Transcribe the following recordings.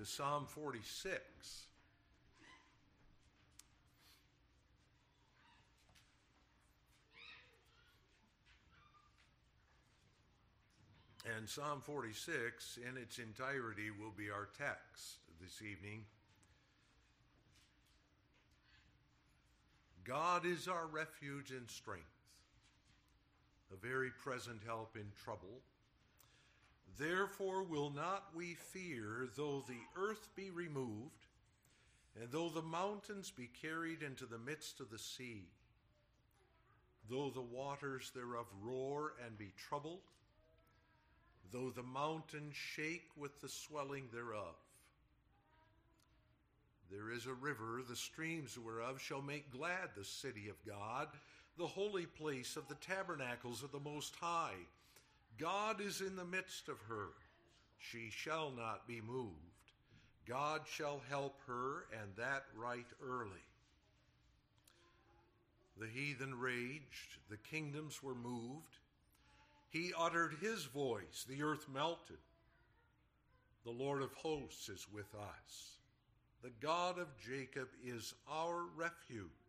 to Psalm 46. And Psalm 46 in its entirety will be our text this evening. God is our refuge and strength, a very present help in trouble. Therefore will not we fear, though the earth be removed, and though the mountains be carried into the midst of the sea, though the waters thereof roar and be troubled, though the mountains shake with the swelling thereof. There is a river, the streams whereof shall make glad the city of God, the holy place of the tabernacles of the Most High. God is in the midst of her. She shall not be moved. God shall help her, and that right early. The heathen raged, the kingdoms were moved. He uttered his voice, the earth melted. The Lord of hosts is with us. The God of Jacob is our refuge.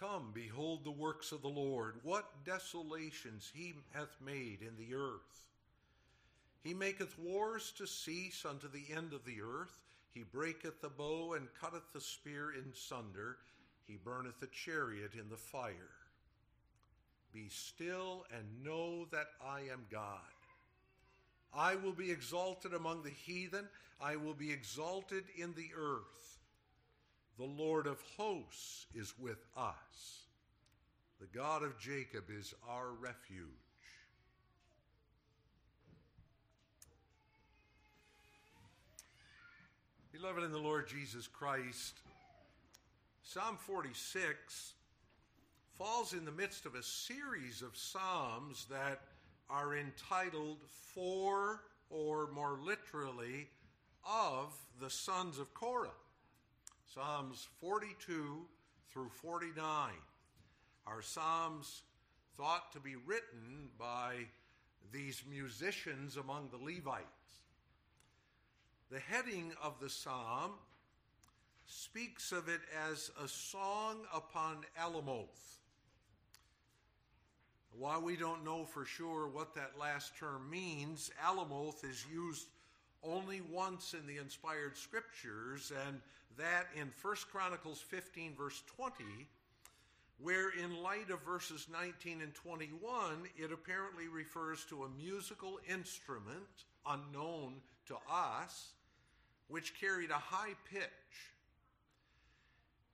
Come, behold the works of the Lord, what desolations he hath made in the earth. He maketh wars to cease unto the end of the earth. He breaketh the bow and cutteth the spear in sunder. He burneth the chariot in the fire. Be still and know that I am God. I will be exalted among the heathen, I will be exalted in the earth. The Lord of hosts is with us. The God of Jacob is our refuge. Beloved in the Lord Jesus Christ, Psalm 46 falls in the midst of a series of Psalms that are entitled For, or more literally, of the sons of Korah. Psalms 42 through 49 are Psalms thought to be written by these musicians among the Levites. The heading of the psalm speaks of it as a song upon Alamoth. While we don't know for sure what that last term means, Alamoth is used only once in the inspired scriptures, and that in 1 Chronicles 15, verse 20, where in light of verses 19 and 21, it apparently refers to a musical instrument unknown to us, which carried a high pitch.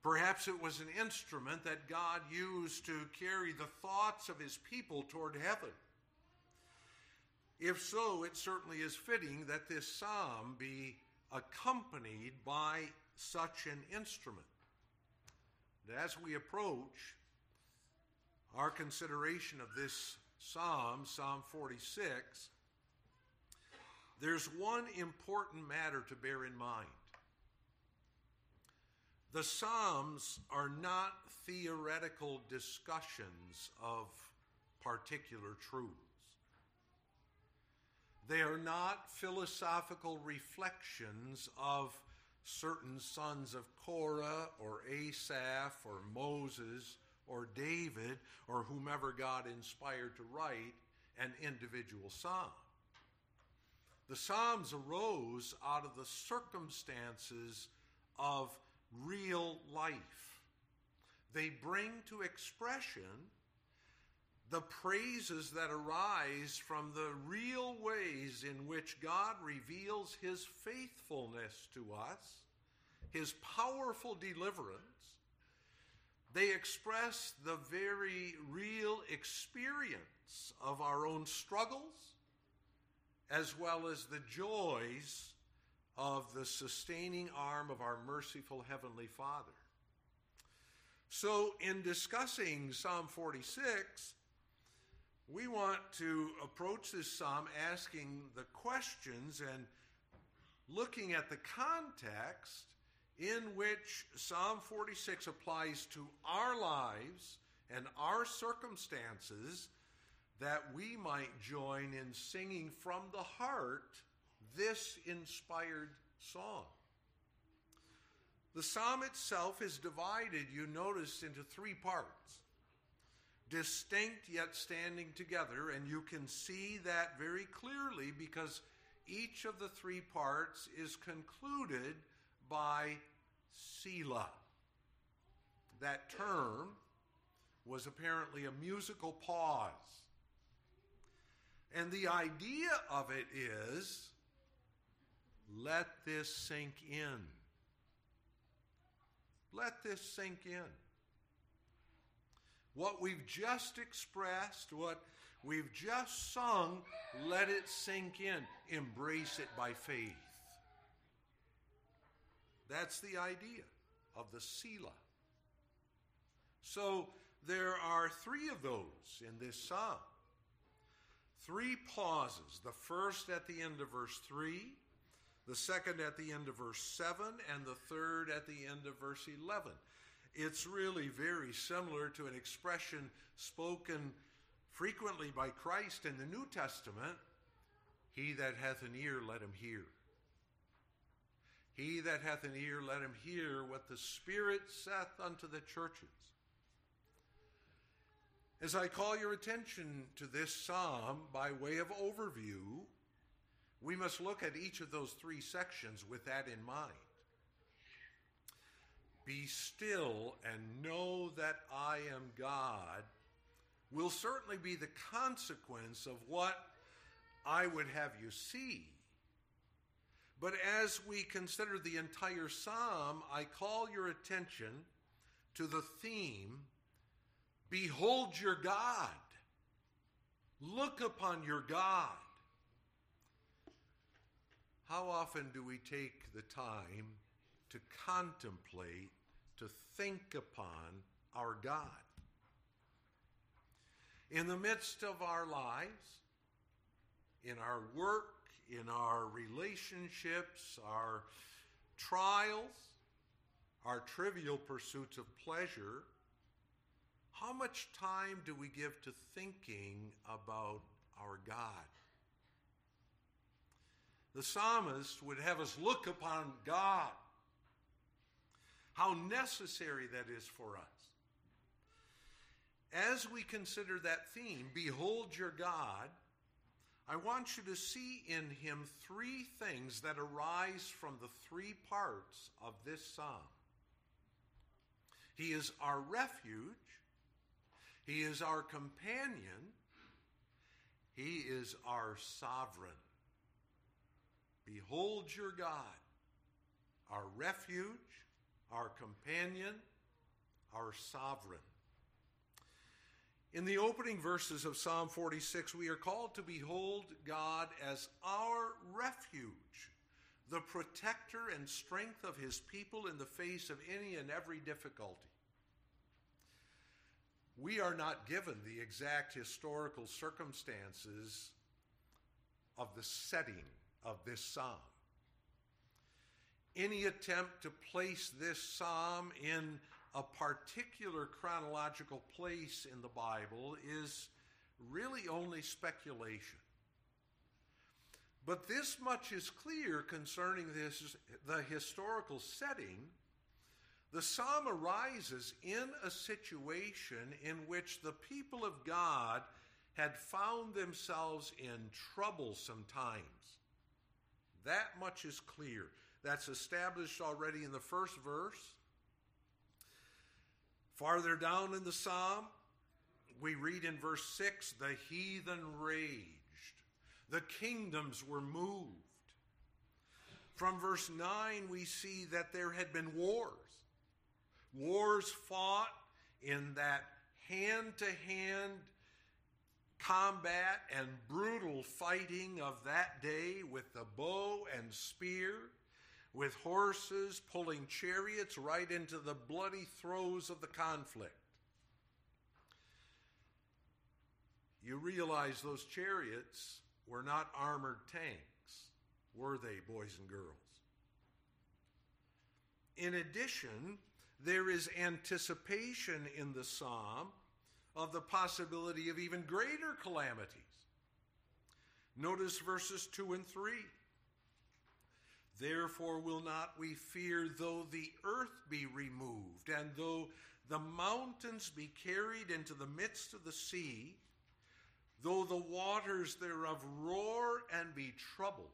Perhaps it was an instrument that God used to carry the thoughts of his people toward heaven. If so, it certainly is fitting that this psalm be accompanied by such an instrument. And as we approach our consideration of this psalm, Psalm 46, there's one important matter to bear in mind. The Psalms are not theoretical discussions of particular truths. They are not philosophical reflections of certain sons of Korah or Asaph or Moses or David or whomever God inspired to write an individual psalm. The Psalms arose out of the circumstances of real life. They bring to expression the praises that arise from the real ways in which God reveals his faithfulness to us, his powerful deliverance. They express the very real experience of our own struggles, as well as the joys of the sustaining arm of our merciful Heavenly Father. So, in discussing Psalm 46, we want to approach this psalm asking the questions and looking at the context in which Psalm 46 applies to our lives and our circumstances that we might join in singing from the heart this inspired song. The psalm itself is divided, you notice, into three parts, distinct yet standing together, and you can see that very clearly because each of the three parts is concluded by Selah. That term was apparently a musical pause. And the idea of it is let this sink in. Let this sink in. What we've just expressed, what we've just sung, let it sink in. Embrace it by faith. That's the idea of the Selah. So there are three of those in this psalm. Three pauses. The first at the end of verse 3, the second at the end of verse 7, and the third at the end of verse 11. It's really very similar to an expression spoken frequently by Christ in the New Testament He that hath an ear, let him hear. He that hath an ear, let him hear what the Spirit saith unto the churches. As I call your attention to this psalm by way of overview, we must look at each of those three sections with that in mind. Be still and know that I am God will certainly be the consequence of what I would have you see. But as we consider the entire psalm, I call your attention to the theme Behold your God. Look upon your God. How often do we take the time to contemplate, to think upon our God? In the midst of our lives, in our work, in our relationships, our trials, our trivial pursuits of pleasure, how much time do we give to thinking about our God? The psalmist would have us look upon God. How necessary that is for us. As we consider that theme, behold your God, I want you to see in him three things that arise from the three parts of this psalm. He is our refuge, he is our companion. He is our sovereign. Behold your God, our refuge, our companion, our sovereign. In the opening verses of Psalm 46, we are called to behold God as our refuge, the protector and strength of his people in the face of any and every difficulty. We are not given the exact historical circumstances of the setting of this psalm. Any attempt to place this psalm in a particular chronological place in the Bible is really only speculation. But this much is clear concerning this, the historical setting the psalm arises in a situation in which the people of God had found themselves in troublesome times. That much is clear. That's established already in the first verse. Farther down in the psalm, we read in verse 6 the heathen raged, the kingdoms were moved. From verse 9, we see that there had been wars wars fought in that hand to hand combat and brutal fighting of that day with the bow and spear, with horses pulling chariots right into the bloody throes of the conflict. You realize those chariots were not armored tanks, were they, boys and girls? In addition, there is anticipation in the psalm of the possibility of even greater calamities. Notice verses 2 and 3. Therefore will not we fear, though the earth be removed, and though the mountains be carried into the midst of the sea, though the waters thereof roar and be troubled,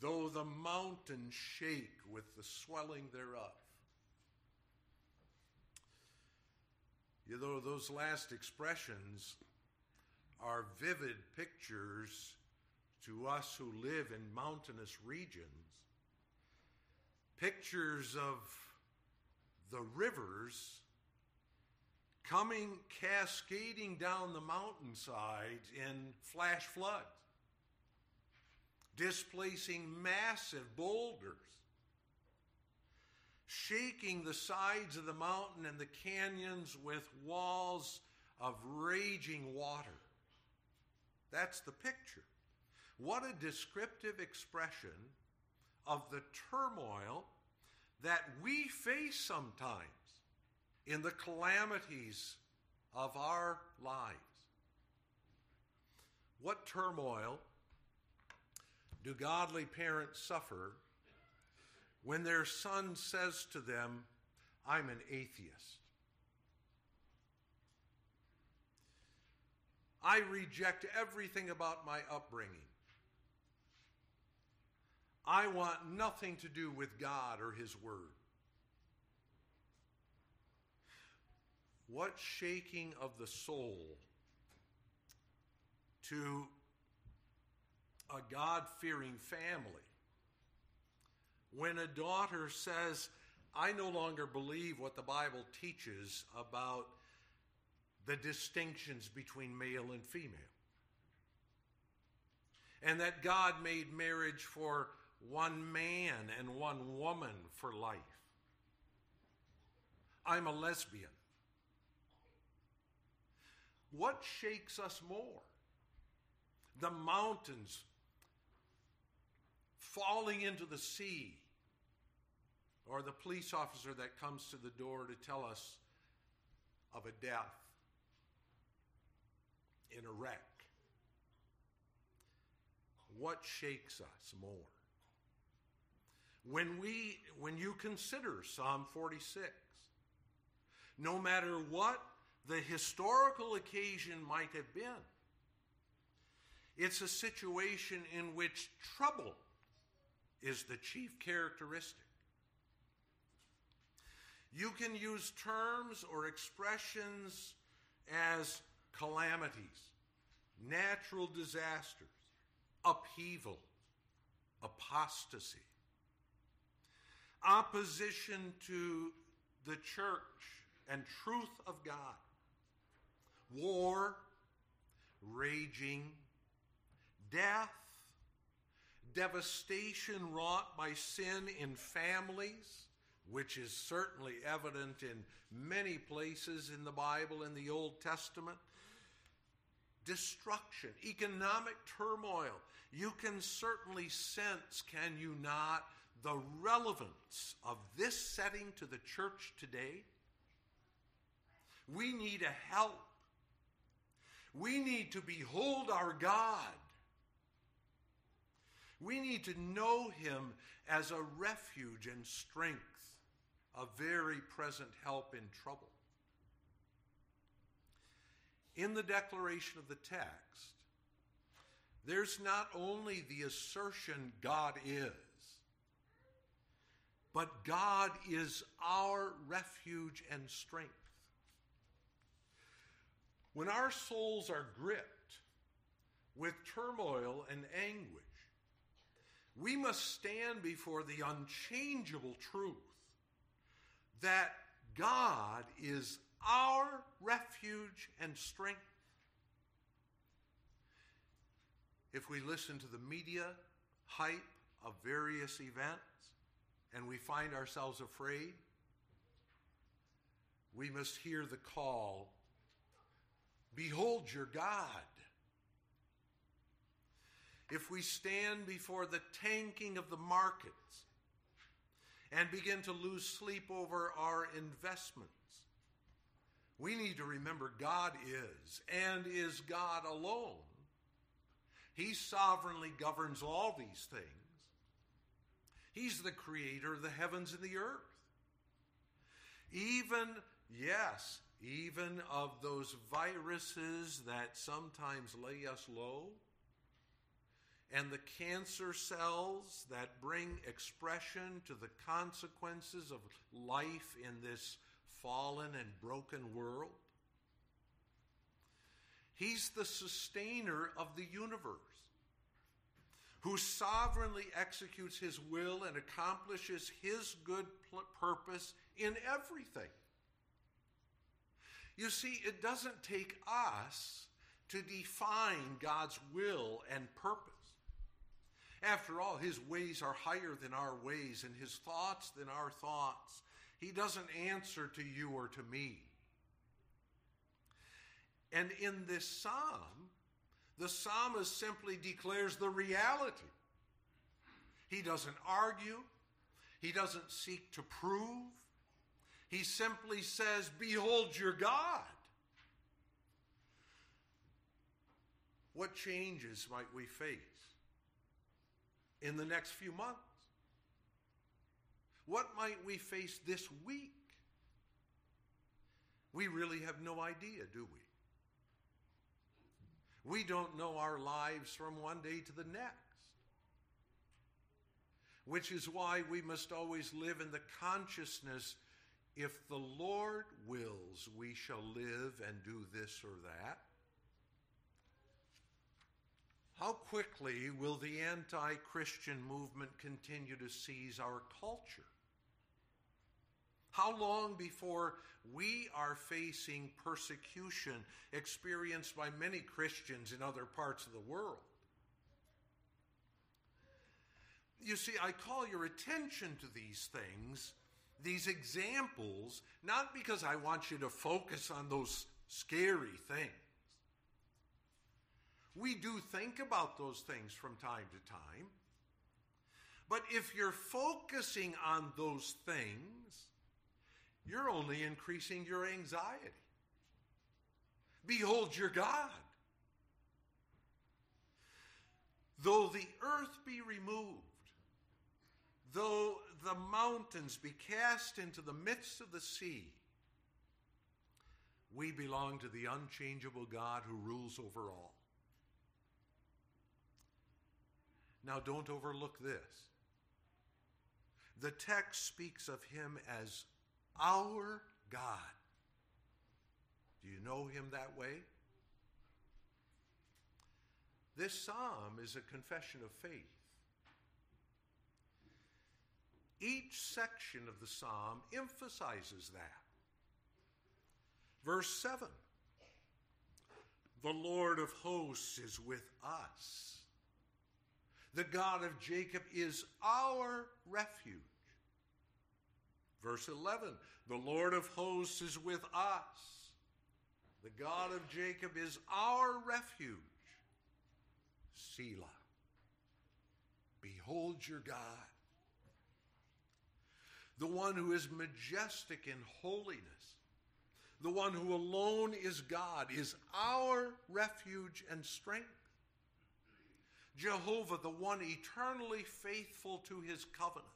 though the mountains shake with the swelling thereof. You know, those last expressions are vivid pictures to us who live in mountainous regions, pictures of the rivers coming cascading down the mountainsides in flash floods, displacing massive boulders, shaking the sides of the mountain and the canyons with walls of raging water. That's the picture. What a descriptive expression of the turmoil that we face sometimes in the calamities of our lives. What turmoil do godly parents suffer when their son says to them, I'm an atheist? I reject everything about my upbringing. I want nothing to do with God or His Word. What shaking of the soul to a God fearing family when a daughter says, I no longer believe what the Bible teaches about the distinctions between male and female. And that God made marriage for one man and one woman for life. I'm a lesbian. What shakes us more? The mountains falling into the sea, or the police officer that comes to the door to tell us of a death in a wreck. What shakes us more? When we when you consider Psalm 46, no matter what the historical occasion might have been, it's a situation in which trouble is the chief characteristic. You can use terms or expressions as calamities, natural disasters, upheaval, apostasy, opposition to the church and truth of God, war, raging, death, devastation wrought by sin in families, which is certainly evident in many places in the Bible in the Old Testament, destruction, economic turmoil. You can certainly sense, can you not, the relevance of this setting to the church today? We need a help. We need to behold our God. We need to know Him as a refuge and strength, a very present help in trouble. In the declaration of the text, there's not only the assertion God is, but God is our refuge and strength. When our souls are gripped with turmoil and anguish, we must stand before the unchangeable truth that God is our refuge and strength. If we listen to the media hype of various events, and we find ourselves afraid, we must hear the call Behold your God. If we stand before the tanking of the markets and begin to lose sleep over our investments, we need to remember God is and is God alone. He sovereignly governs all these things He's the creator of the heavens and the earth. Even, yes, even of those viruses that sometimes lay us low, and the cancer cells that bring expression to the consequences of life in this fallen and broken world. He's the sustainer of the universe, who sovereignly executes his will and accomplishes his good purpose in everything. You see, it doesn't take us to define God's will and purpose. After all, his ways are higher than our ways, and his thoughts than our thoughts. He doesn't answer to you or to me. And in this psalm, the psalmist simply declares the reality. He doesn't argue, he doesn't seek to prove. He simply says, Behold your God. What changes might we face in the next few months? What might we face this week? We really have no idea, do we? We don't know our lives from one day to the next. Which is why we must always live in the consciousness if the Lord wills, we shall live and do this or that. How quickly will the anti Christian movement continue to seize our culture? How long before we are facing persecution experienced by many Christians in other parts of the world? You see, I call your attention to these things, these examples, not because I want you to focus on those scary things. We do think about those things from time to time. But if you're focusing on those things, you're only increasing your anxiety. Behold your God. Though the earth be removed, though the mountains be cast into the midst of the sea, we belong to the unchangeable God who rules over all. Now, don't overlook this. The text speaks of him as our God. Do you know him that way? This psalm is a confession of faith. Each section of the psalm emphasizes that. Verse 7 The Lord of hosts is with us. The God of Jacob is our refuge. Verse 11 The Lord of hosts is with us. The God of Jacob is our refuge. Selah. Behold your God. The one who is majestic in holiness. The one who alone is God is our refuge and strength. Jehovah, the one eternally faithful to his covenant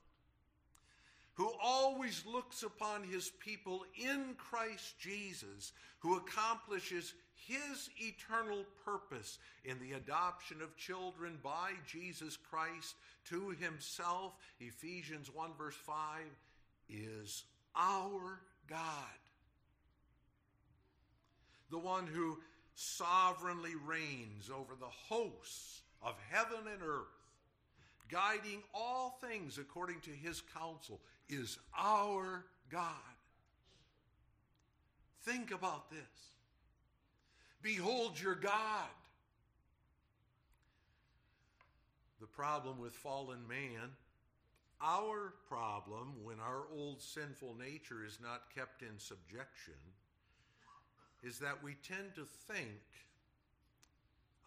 who always looks upon his people in Christ Jesus, who accomplishes his eternal purpose in the adoption of children by Jesus Christ to himself, Ephesians 1, verse 5, is our God. The one who sovereignly reigns over the hosts of heaven and earth guiding all things according to his counsel, is our God. Think about this. Behold your God. The problem with fallen man, our problem when our old sinful nature is not kept in subjection, is that we tend to think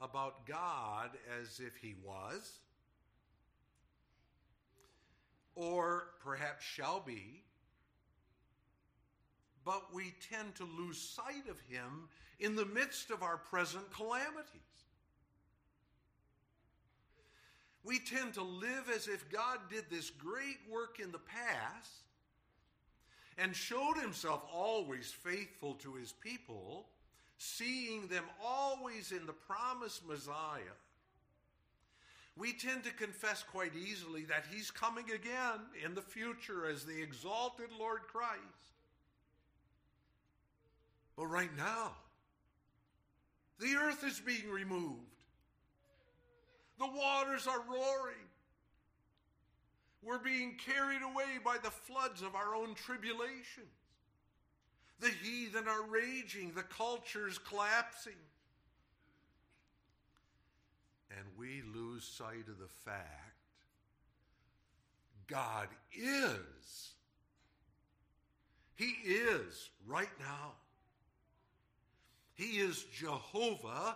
about God as if he was or perhaps shall be, but we tend to lose sight of him in the midst of our present calamities. We tend to live as if God did this great work in the past and showed himself always faithful to his people, seeing them always in the promised Messiah. We tend to confess quite easily that he's coming again in the future as the exalted Lord Christ. But right now, the earth is being removed. The waters are roaring. We're being carried away by the floods of our own tribulations. The heathen are raging, the culture's collapsing. And we lose sight of the fact God is. He is right now. He is Jehovah,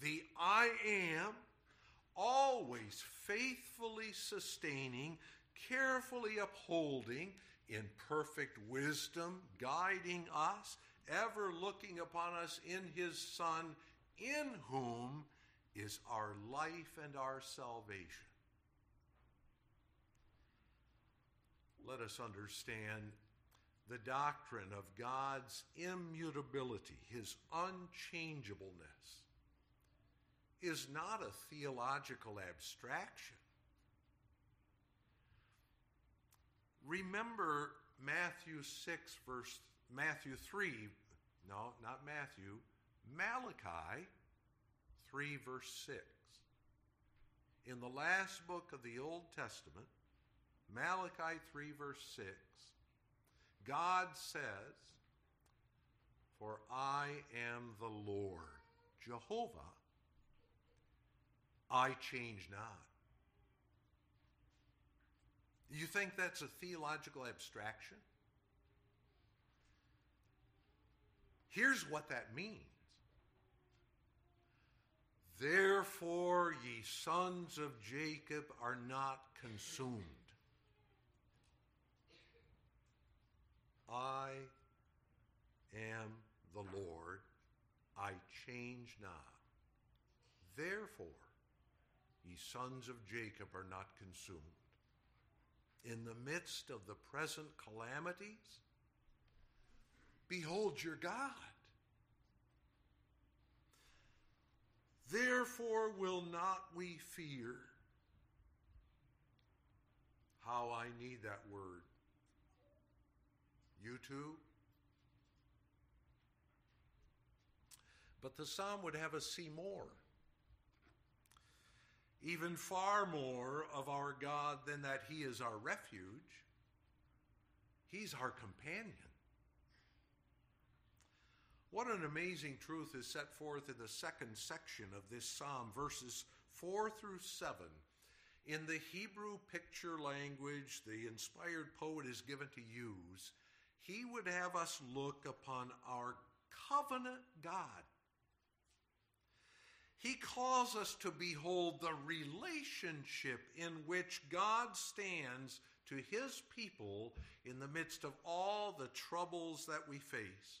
the I am, always faithfully sustaining, carefully upholding, in perfect wisdom, guiding us, ever looking upon us in His Son, in whom is our life and our salvation. Let us understand the doctrine of God's immutability, his unchangeableness, is not a theological abstraction. Remember Matthew 6, verse Matthew 3, no, not Matthew, Malachi 3, verse 6. In the last book of the Old Testament, Malachi 3, verse 6, God says, For I am the Lord, Jehovah, I change not. You think that's a theological abstraction? Here's what that means. Therefore, ye sons of Jacob are not consumed. I am the Lord, I change not. Therefore, ye sons of Jacob are not consumed. In the midst of the present calamities, behold your God. Therefore will not we fear. How I need that word. You too? But the psalm would have us see more. Even far more of our God than that He is our refuge. He's our companion. What an amazing truth is set forth in the second section of this psalm, verses 4 through 7. In the Hebrew picture language the inspired poet is given to use, he would have us look upon our covenant God. He calls us to behold the relationship in which God stands to his people in the midst of all the troubles that we face.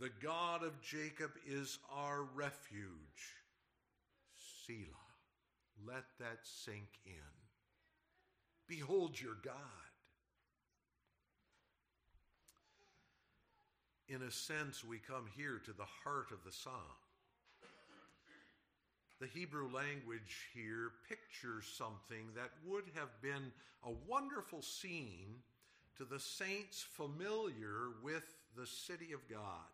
The God of Jacob is our refuge. Selah. Let that sink in. Behold your God. In a sense, we come here to the heart of the psalm. The Hebrew language here pictures something that would have been a wonderful scene to the saints familiar with the city of God.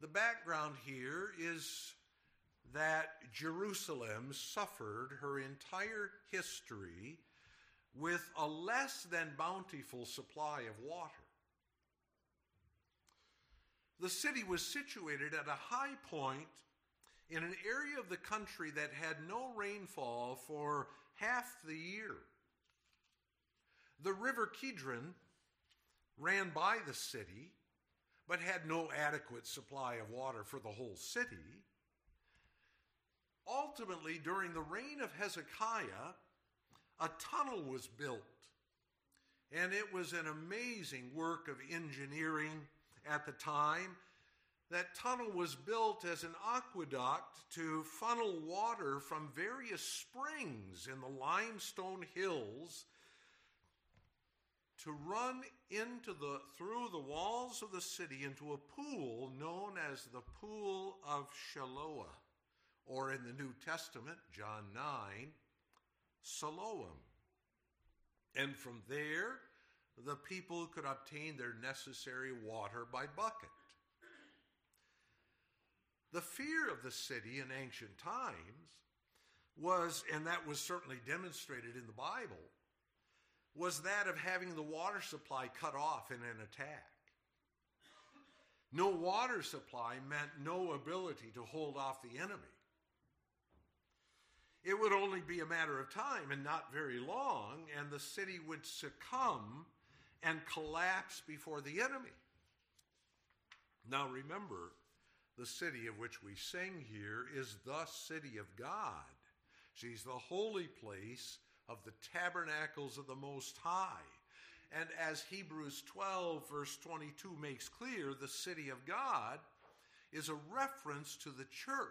The background here is that Jerusalem suffered her entire history with a less than bountiful supply of water. The city was situated at a high point in an area of the country that had no rainfall for half the year. The river Kidron ran by the city, but had no adequate supply of water for the whole city. Ultimately, during the reign of Hezekiah, a tunnel was built. And it was an amazing work of engineering at the time. That tunnel was built as an aqueduct to funnel water from various springs in the limestone hills to run into the through the walls of the city into a pool known as the pool of Shiloah or in the New Testament John 9 Siloam. And from there the people could obtain their necessary water by bucket. The fear of the city in ancient times was and that was certainly demonstrated in the Bible was that of having the water supply cut off in an attack. No water supply meant no ability to hold off the enemy. It would only be a matter of time and not very long, and the city would succumb and collapse before the enemy. Now remember, the city of which we sing here is the city of God. She's the holy place of the tabernacles of the Most High. And as Hebrews 12, verse 22 makes clear, the city of God is a reference to the church,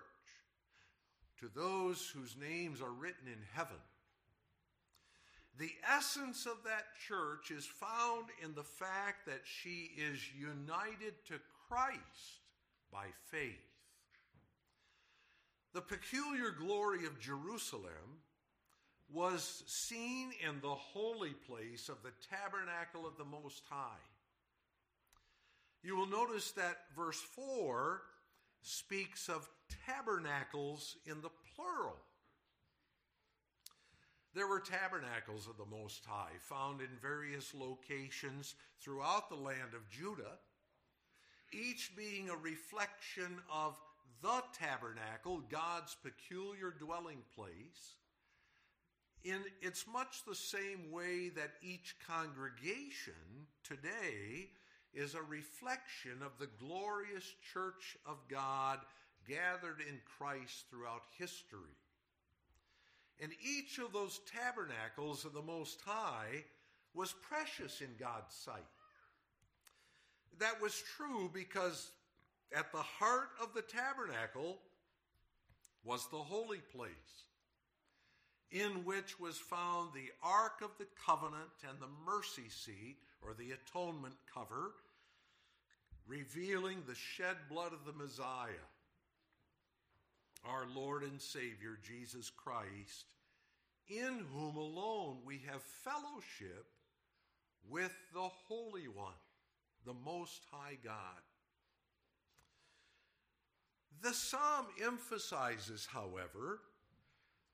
to those whose names are written in heaven. The essence of that church is found in the fact that she is united to Christ by faith. The peculiar glory of Jerusalem was seen in the holy place of the tabernacle of the Most High. You will notice that verse 4 speaks of tabernacles in the plural. There were tabernacles of the Most High found in various locations throughout the land of Judah, each being a reflection of the tabernacle, God's peculiar dwelling place in it's much the same way that each congregation today is a reflection of the glorious church of God gathered in Christ throughout history. And each of those tabernacles of the Most High was precious in God's sight. That was true because at the heart of the tabernacle was the holy place in which was found the Ark of the Covenant and the mercy seat, or the atonement cover, revealing the shed blood of the Messiah, our Lord and Savior, Jesus Christ, in whom alone we have fellowship with the Holy One, the Most High God. The psalm emphasizes, however,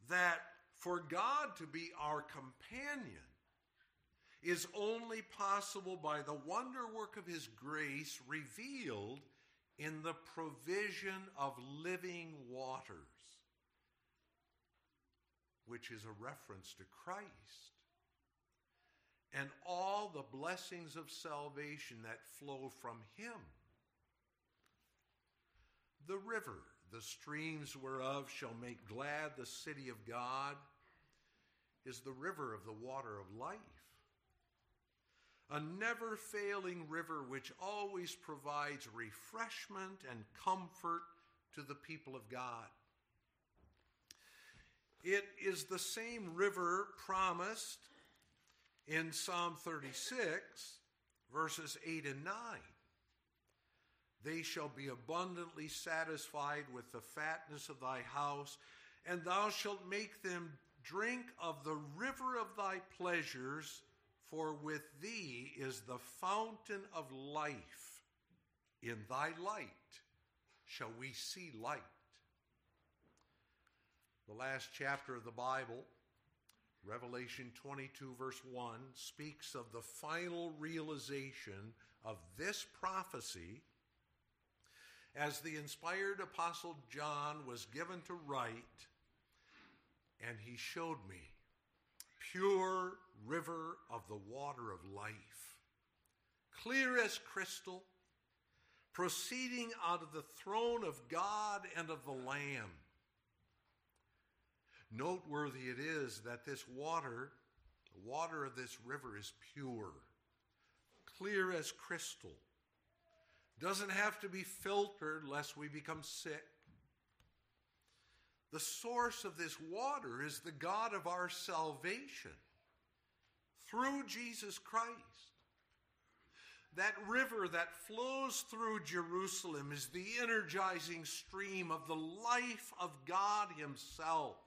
that for God to be our companion is only possible by the wonder work of His grace revealed in the provision of living waters, which is a reference to Christ, and all the blessings of salvation that flow from Him. The river, the streams whereof shall make glad the city of God is the river of the water of life. A never failing river which always provides refreshment and comfort to the people of God. It is the same river promised in Psalm 36, verses 8 and 9. They shall be abundantly satisfied with the fatness of thy house, and thou shalt make them Drink of the river of thy pleasures, for with thee is the fountain of life. In thy light shall we see light. The last chapter of the Bible, Revelation 22, verse 1, speaks of the final realization of this prophecy as the inspired apostle John was given to write, and he showed me pure river of the water of life, clear as crystal, proceeding out of the throne of God and of the Lamb. Noteworthy it is that this water, the water of this river, is pure, clear as crystal. Doesn't have to be filtered lest we become sick. The source of this water is the God of our salvation through Jesus Christ. That river that flows through Jerusalem is the energizing stream of the life of God Himself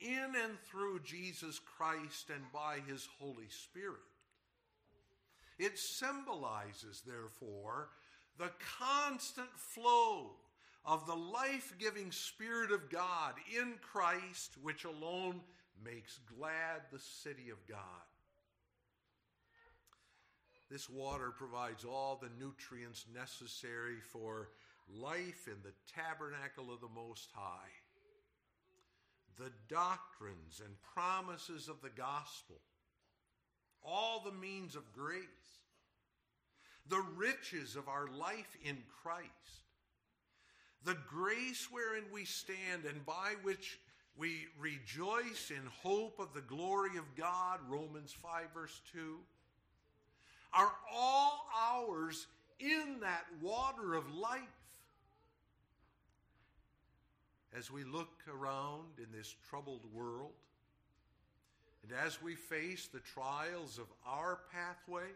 in and through Jesus Christ and by His Holy Spirit. It symbolizes, therefore, the constant flow of the life giving Spirit of God in Christ, which alone makes glad the city of God. This water provides all the nutrients necessary for life in the tabernacle of the Most High. The doctrines and promises of the gospel, all the means of grace, the riches of our life in Christ, the grace wherein we stand and by which we rejoice in hope of the glory of God, Romans 5, verse 2, are all ours in that water of life. As we look around in this troubled world, and as we face the trials of our pathway,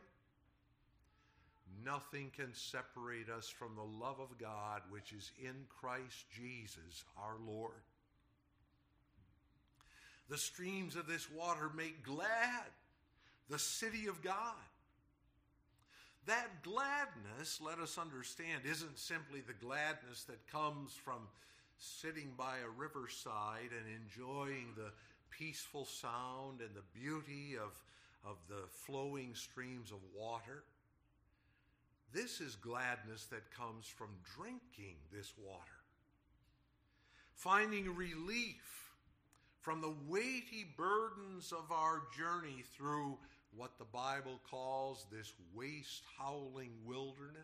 Nothing can separate us from the love of God which is in Christ Jesus our Lord. The streams of this water make glad the city of God. That gladness, let us understand, isn't simply the gladness that comes from sitting by a riverside and enjoying the peaceful sound and the beauty of, of the flowing streams of water. This is gladness that comes from drinking this water, finding relief from the weighty burdens of our journey through what the Bible calls this waste howling wilderness.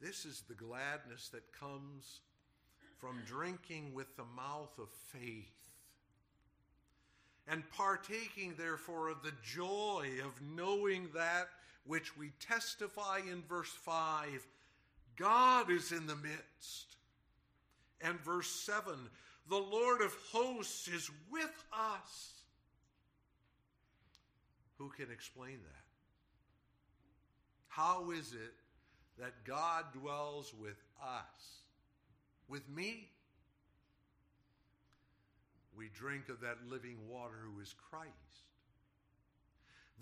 This is the gladness that comes from drinking with the mouth of faith and partaking, therefore, of the joy of knowing that which we testify in verse 5 God is in the midst. And verse 7 the Lord of hosts is with us. Who can explain that? How is it that God dwells with us? With me? We drink of that living water who is Christ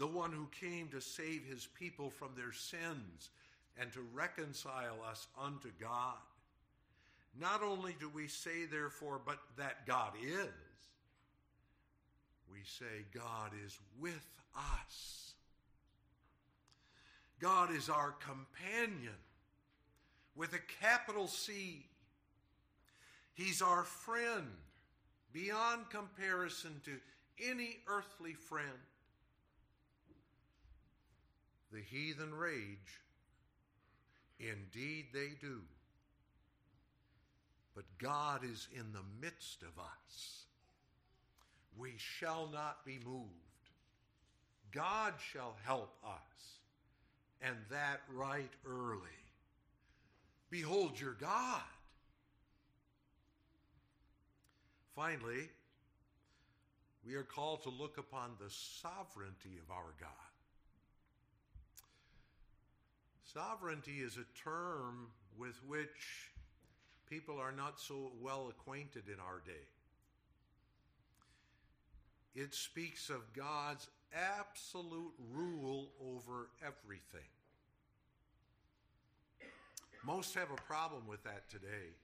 the one who came to save his people from their sins and to reconcile us unto God. Not only do we say, therefore, but that God is, we say God is with us. God is our companion with a capital C. He's our friend beyond comparison to any earthly friend. The heathen rage. Indeed, they do. But God is in the midst of us. We shall not be moved. God shall help us, and that right early. Behold your God. Finally, we are called to look upon the sovereignty of our God. Sovereignty is a term with which people are not so well acquainted in our day. It speaks of God's absolute rule over everything. Most have a problem with that today.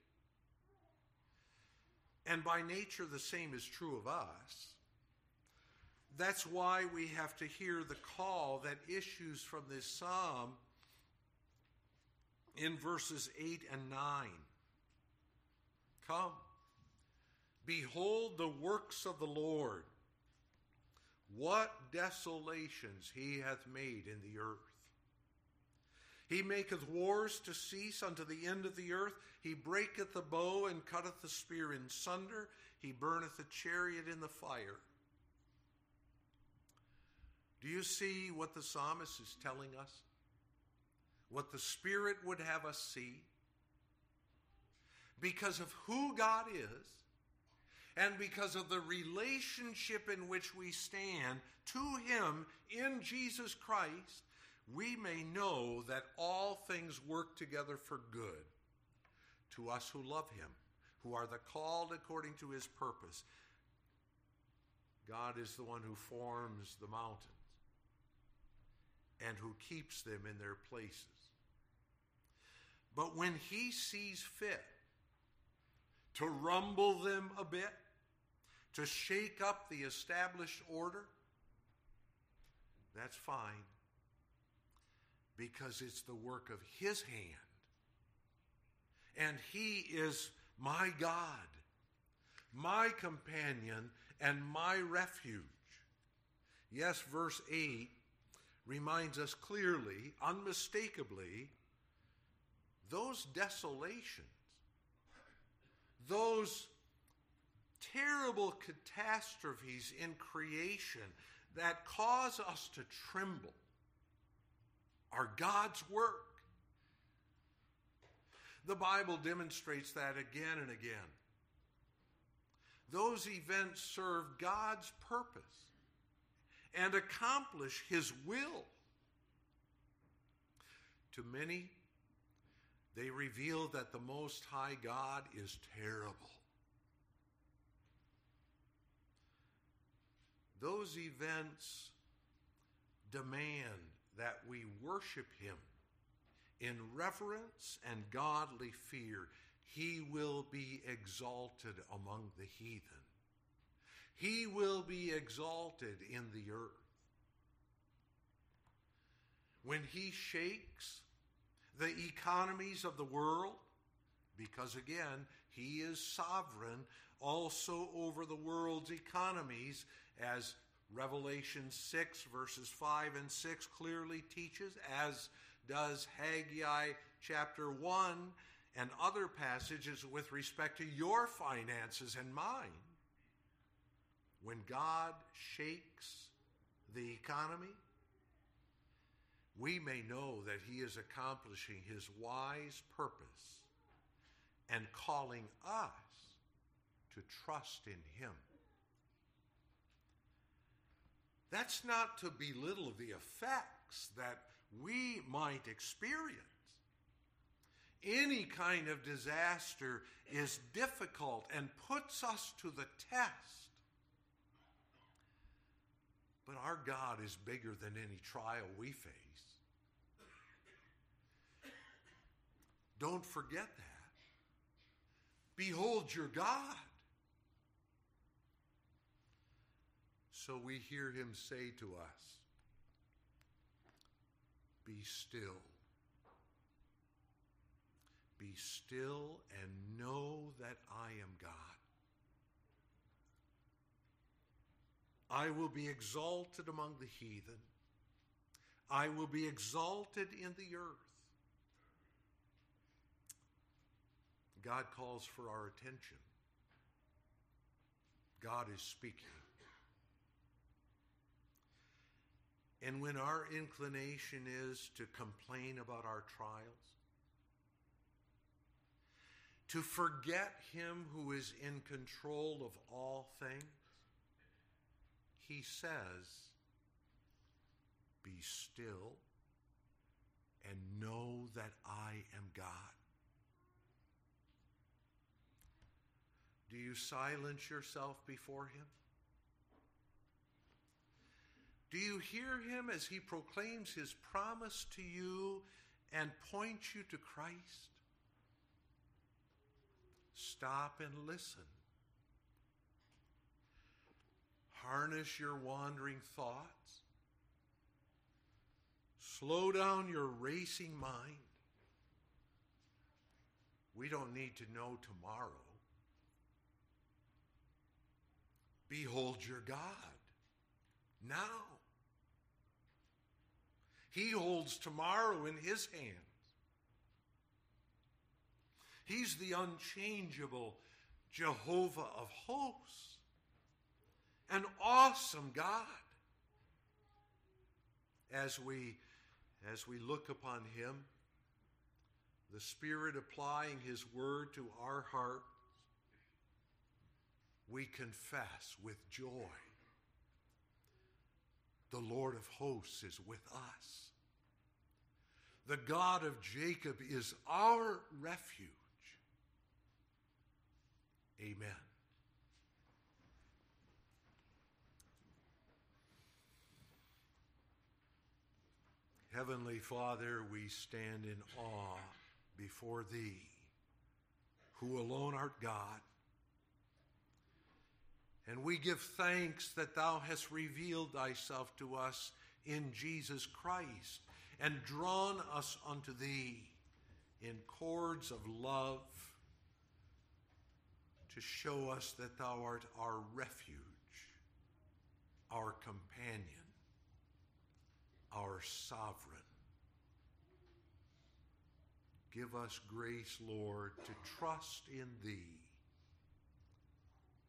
And by nature, the same is true of us. That's why we have to hear the call that issues from this psalm in verses 8 and 9. Come, behold the works of the Lord. What desolations he hath made in the earth. He maketh wars to cease unto the end of the earth. He breaketh the bow and cutteth the spear in sunder. He burneth the chariot in the fire. Do you see what the psalmist is telling us? What the Spirit would have us see? Because of who God is, and because of the relationship in which we stand to Him in Jesus Christ, we may know that all things work together for good to us who love Him, who are the called according to His purpose. God is the one who forms the mountains and who keeps them in their places. But when He sees fit to rumble them a bit, to shake up the established order, that's fine because it's the work of His hand. And He is my God, my companion, and my refuge. Yes, verse 8 reminds us clearly, unmistakably, those desolations, those terrible catastrophes in creation that cause us to tremble are God's work. The Bible demonstrates that again and again. Those events serve God's purpose and accomplish His will. To many, they reveal that the Most High God is terrible. Those events demand that we worship him in reverence and godly fear. He will be exalted among the heathen. He will be exalted in the earth. When he shakes the economies of the world, because again, he is sovereign also over the world's economies, as Revelation 6, verses 5 and 6 clearly teaches, as does Haggai chapter 1 and other passages with respect to your finances and mine. When God shakes the economy, we may know that He is accomplishing His wise purpose and calling us to trust in Him. That's not to belittle the effects that we might experience. Any kind of disaster is difficult and puts us to the test. But our God is bigger than any trial we face. Don't forget that. Behold your God. So we hear him say to us, Be still. Be still and know that I am God. I will be exalted among the heathen. I will be exalted in the earth. God calls for our attention. God is speaking. And when our inclination is to complain about our trials, to forget Him who is in control of all things, He says, Be still and know that I am God. Do you silence yourself before Him? Do you hear him as he proclaims his promise to you and points you to Christ? Stop and listen. Harness your wandering thoughts. Slow down your racing mind We don't need to know tomorrow. Behold your God now. He holds tomorrow in his hands. He's the unchangeable Jehovah of hosts, an awesome God. As we, as we look upon him, the Spirit applying his word to our hearts, we confess with joy the Lord of hosts is with us. The God of Jacob is our refuge. Amen. Heavenly Father, we stand in awe before Thee, who alone art God. And we give thanks that Thou hast revealed Thyself to us in Jesus Christ and drawn us unto Thee in cords of love to show us that Thou art our refuge, our companion, our sovereign. Give us grace, Lord, to trust in Thee